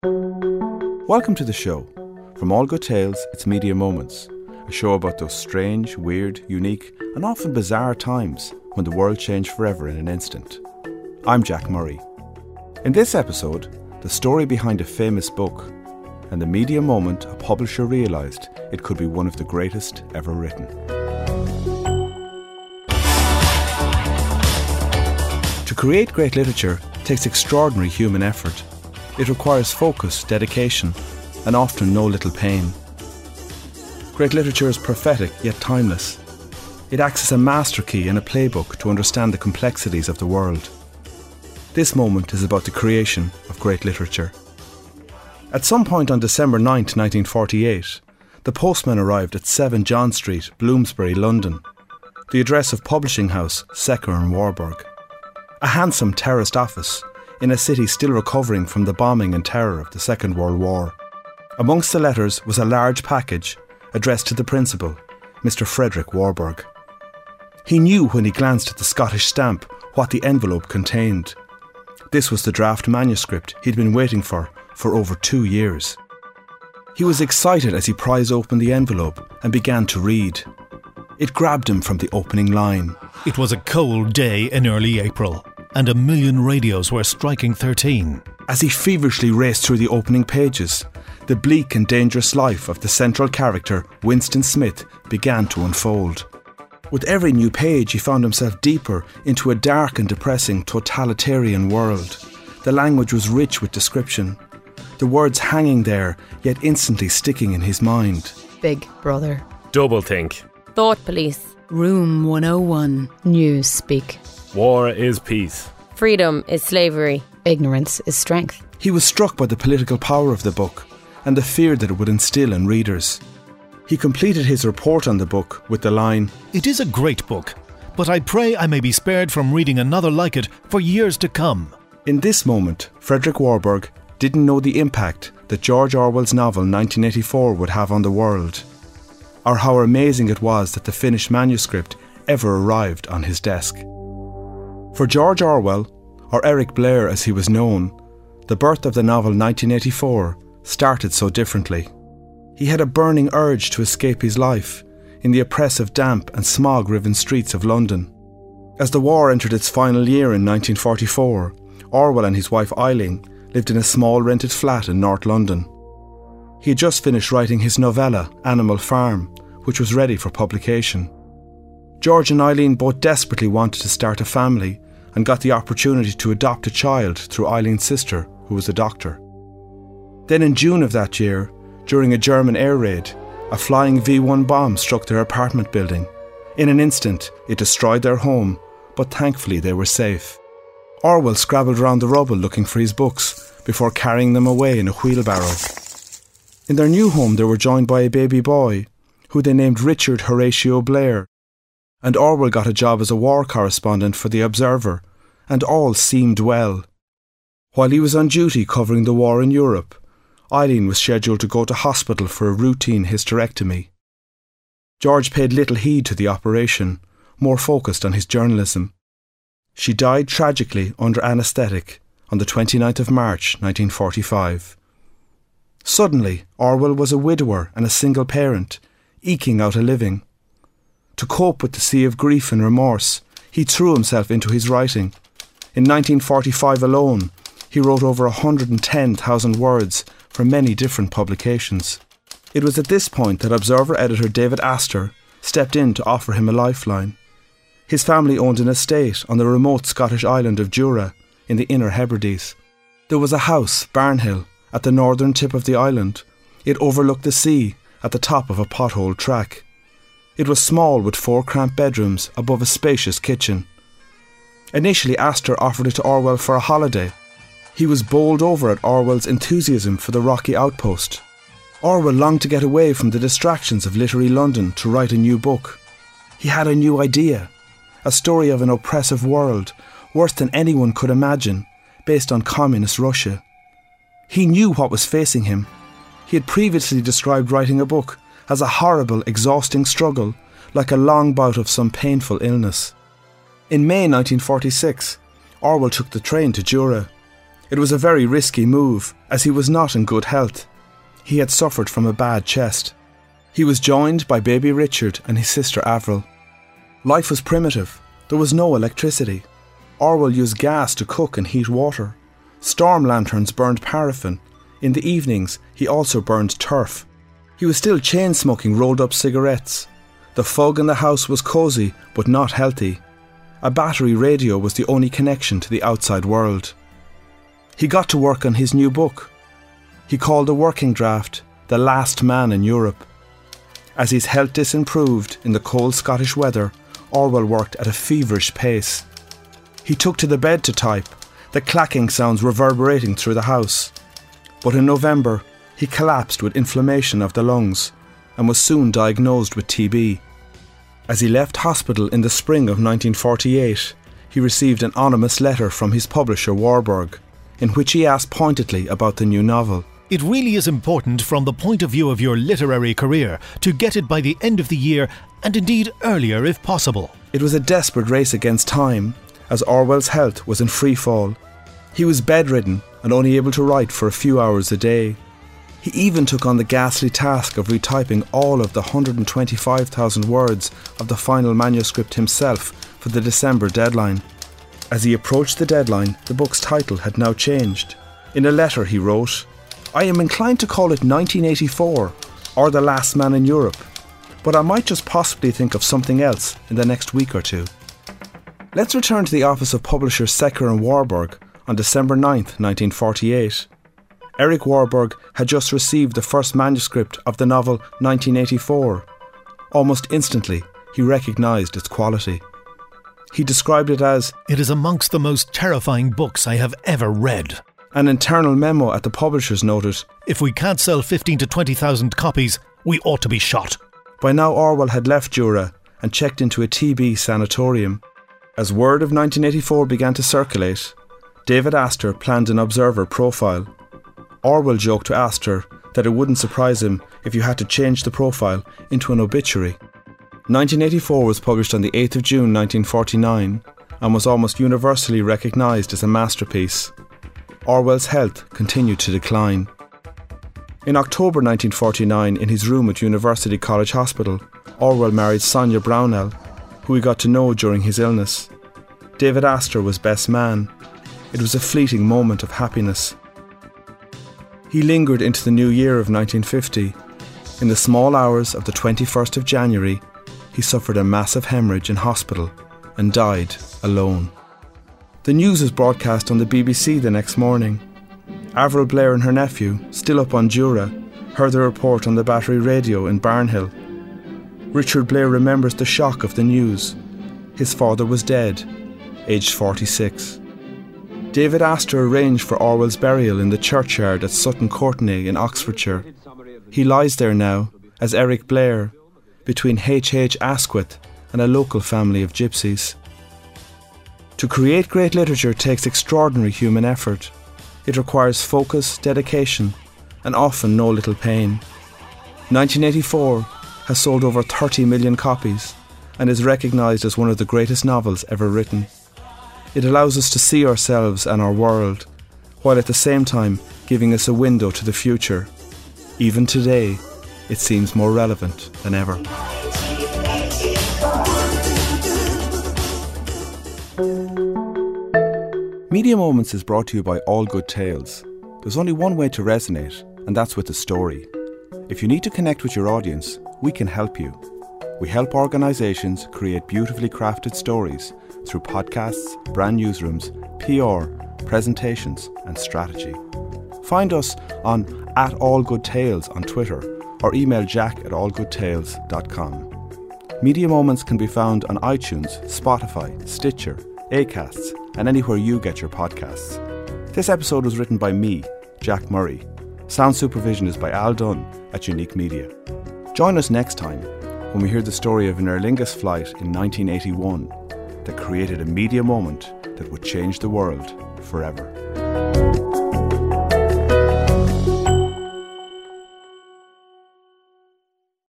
Welcome to the show. From All Good Tales, it's Media Moments, a show about those strange, weird, unique, and often bizarre times when the world changed forever in an instant. I'm Jack Murray. In this episode, the story behind a famous book and the media moment a publisher realised it could be one of the greatest ever written. To create great literature takes extraordinary human effort. It requires focus, dedication, and often no little pain. Great literature is prophetic yet timeless. It acts as a master key and a playbook to understand the complexities of the world. This moment is about the creation of great literature. At some point on December 9, 1948, the postman arrived at 7 John Street, Bloomsbury, London, the address of publishing house Secker and Warburg. A handsome terraced office in a city still recovering from the bombing and terror of the Second World War. Amongst the letters was a large package addressed to the principal, Mr. Fredric Warburg. He knew when he glanced at the Scottish stamp what the envelope contained. This was the draft manuscript he'd been waiting for for over two years. He was excited as he prized open the envelope and began to read. It grabbed him from the opening line. It was a cold day in early April, and a million radios were striking 13. As he feverishly raced through the opening pages, the bleak and dangerous life of the central character, Winston Smith, began to unfold. With every new page, he found himself deeper into a dark and depressing totalitarian world. The language was rich with description, the words hanging there, yet instantly sticking in his mind. Big Brother. Double think. Thought Police. Room 101. News Speak. War is peace. Freedom is slavery. Ignorance is strength. He was struck by the political power of the book and the fear that it would instill in readers. He completed his report on the book with the line It is a great book, but I pray I may be spared from reading another like it for years to come. In this moment, Fredric Warburg didn't know the impact that George Orwell's novel 1984 would have on the world, or how amazing it was that the finished manuscript ever arrived on his desk. For George Orwell, or Eric Blair as he was known, the birth of the novel 1984 started so differently. He had a burning urge to escape his life in the oppressive, damp, and smog riven streets of London. As the war entered its final year in 1944, Orwell and his wife Eileen lived in a small rented flat in North London. He had just finished writing his novella, Animal Farm, which was ready for publication. George and Eileen both desperately wanted to start a family and got the opportunity to adopt a child through Eileen's sister, who was a doctor. Then in June of that year, during a German air raid, a flying V 1 bomb struck their apartment building. In an instant, it destroyed their home, but thankfully they were safe. Orwell scrabbled around the rubble looking for his books before carrying them away in a wheelbarrow. In their new home, they were joined by a baby boy, who they named Richard Horatio Blair. And Orwell got a job as a war correspondent for The Observer, and all seemed well. While he was on duty covering the war in Europe, Eileen was scheduled to go to hospital for a routine hysterectomy. George paid little heed to the operation, more focused on his journalism. She died tragically under anaesthetic on the 29th of March 1945. Suddenly, Orwell was a widower and a single parent, eking out a living. To cope with the sea of grief and remorse, he threw himself into his writing. In 1945 alone, he wrote over 110,000 words for many different publications. It was at this point that Observer editor David Astor stepped in to offer him a lifeline. His family owned an estate on the remote Scottish island of Jura in the Inner Hebrides. There was a house, Barnhill, at the northern tip of the island. It overlooked the sea at the top of a pothole track. It was small with four cramped bedrooms above a spacious kitchen. Initially, Astor offered it to Orwell for a holiday. He was bowled over at Orwell's enthusiasm for the rocky outpost. Orwell longed to get away from the distractions of literary London to write a new book. He had a new idea a story of an oppressive world, worse than anyone could imagine, based on communist Russia. He knew what was facing him. He had previously described writing a book as a horrible, exhausting struggle, like a long bout of some painful illness. In May 1946, Orwell took the train to Jura. It was a very risky move, as he was not in good health. He had suffered from a bad chest. He was joined by baby Richard and his sister Avril. Life was primitive. There was no electricity. Orwell used gas to cook and heat water. Storm lanterns burned paraffin. In the evenings, he also burned turf. He was still chain smoking rolled up cigarettes. The fog in the house was cosy, but not healthy. A battery radio was the only connection to the outside world. He got to work on his new book. He called the working draft The Last Man in Europe. As his health disimproved in the cold Scottish weather, Orwell worked at a feverish pace. He took to the bed to type, the clacking sounds reverberating through the house. But in November, he collapsed with inflammation of the lungs and was soon diagnosed with TB. As he left hospital in the spring of 1948, he received an anonymous letter from his publisher Warburg, in which he asked pointedly about the new novel. It really is important from the point of view of your literary career to get it by the end of the year and indeed earlier if possible. It was a desperate race against time, as Orwell's health was in free fall. He was bedridden and only able to write for a few hours a day. He even took on the ghastly task of retyping all of the 125,000 words of the final manuscript himself for the December deadline. As he approached the deadline, the book's title had now changed. In a letter, he wrote, I am inclined to call it 1984 or The Last Man in Europe, but I might just possibly think of something else in the next week or two. Let's return to the office of publisher Secker and Warburg on December 9, 1948. Eric Warburg had just received the first manuscript of the novel 1984. Almost instantly, he recognised its quality. He described it as It is amongst the most terrifying books I have ever read. an internal memo at the publishers noted. If we can't sell 15 to 20,000 copies, we ought to be shot. By now, Orwell had left Jura and checked into a TB sanatorium. As word of 1984 began to circulate, David Astor planned an observer profile. Orwell joked to Astor that it wouldn't surprise him if you had to change the profile into an obituary. 1984 was published on the 8th of June 1949 and was almost universally recognised as a masterpiece. Orwell's health continued to decline. In October 1949, in his room at University College Hospital, Orwell married Sonia Brownell, who he got to know during his illness. David Astor was best man. It was a fleeting moment of happiness. He lingered into the new year of 1950. In the small hours of the 21st of January, he suffered a massive hemorrhage in hospital and died alone. The news was broadcast on the BBC the next morning. Avril Blair and her nephew, still up on Jura, heard the report on the battery radio in Barnhill. Richard Blair remembers the shock of the news. His father was dead, aged 46. David Astor arranged for Orwell's burial in the churchyard at Sutton Courtenay in Oxfordshire. He lies there now as Eric Blair, between H. H. Asquith and a local family of gypsies. To create great literature takes extraordinary human effort. It requires focus, dedication, and often no little pain. 1984 has sold over 30 million copies and is recognised as one of the greatest novels ever written. It allows us to see ourselves and our world, while at the same time giving us a window to the future. Even today, it seems more relevant than ever. Media Moments is brought to you by All Good Tales. There's only one way to resonate, and that's with a story. If you need to connect with your audience, we can help you. We help organisations create beautifully crafted stories through podcasts, brand newsrooms, PR, presentations, and strategy. Find us on at All Good Tales on Twitter or email jack at allgoodtales.com. Media Moments can be found on iTunes, Spotify, Stitcher, Acasts, and anywhere you get your podcasts. This episode was written by me, Jack Murray. Sound supervision is by Al Dunn at Unique Media. Join us next time when we hear the story of an Aer Lingus flight in 1981 that created a media moment that would change the world forever.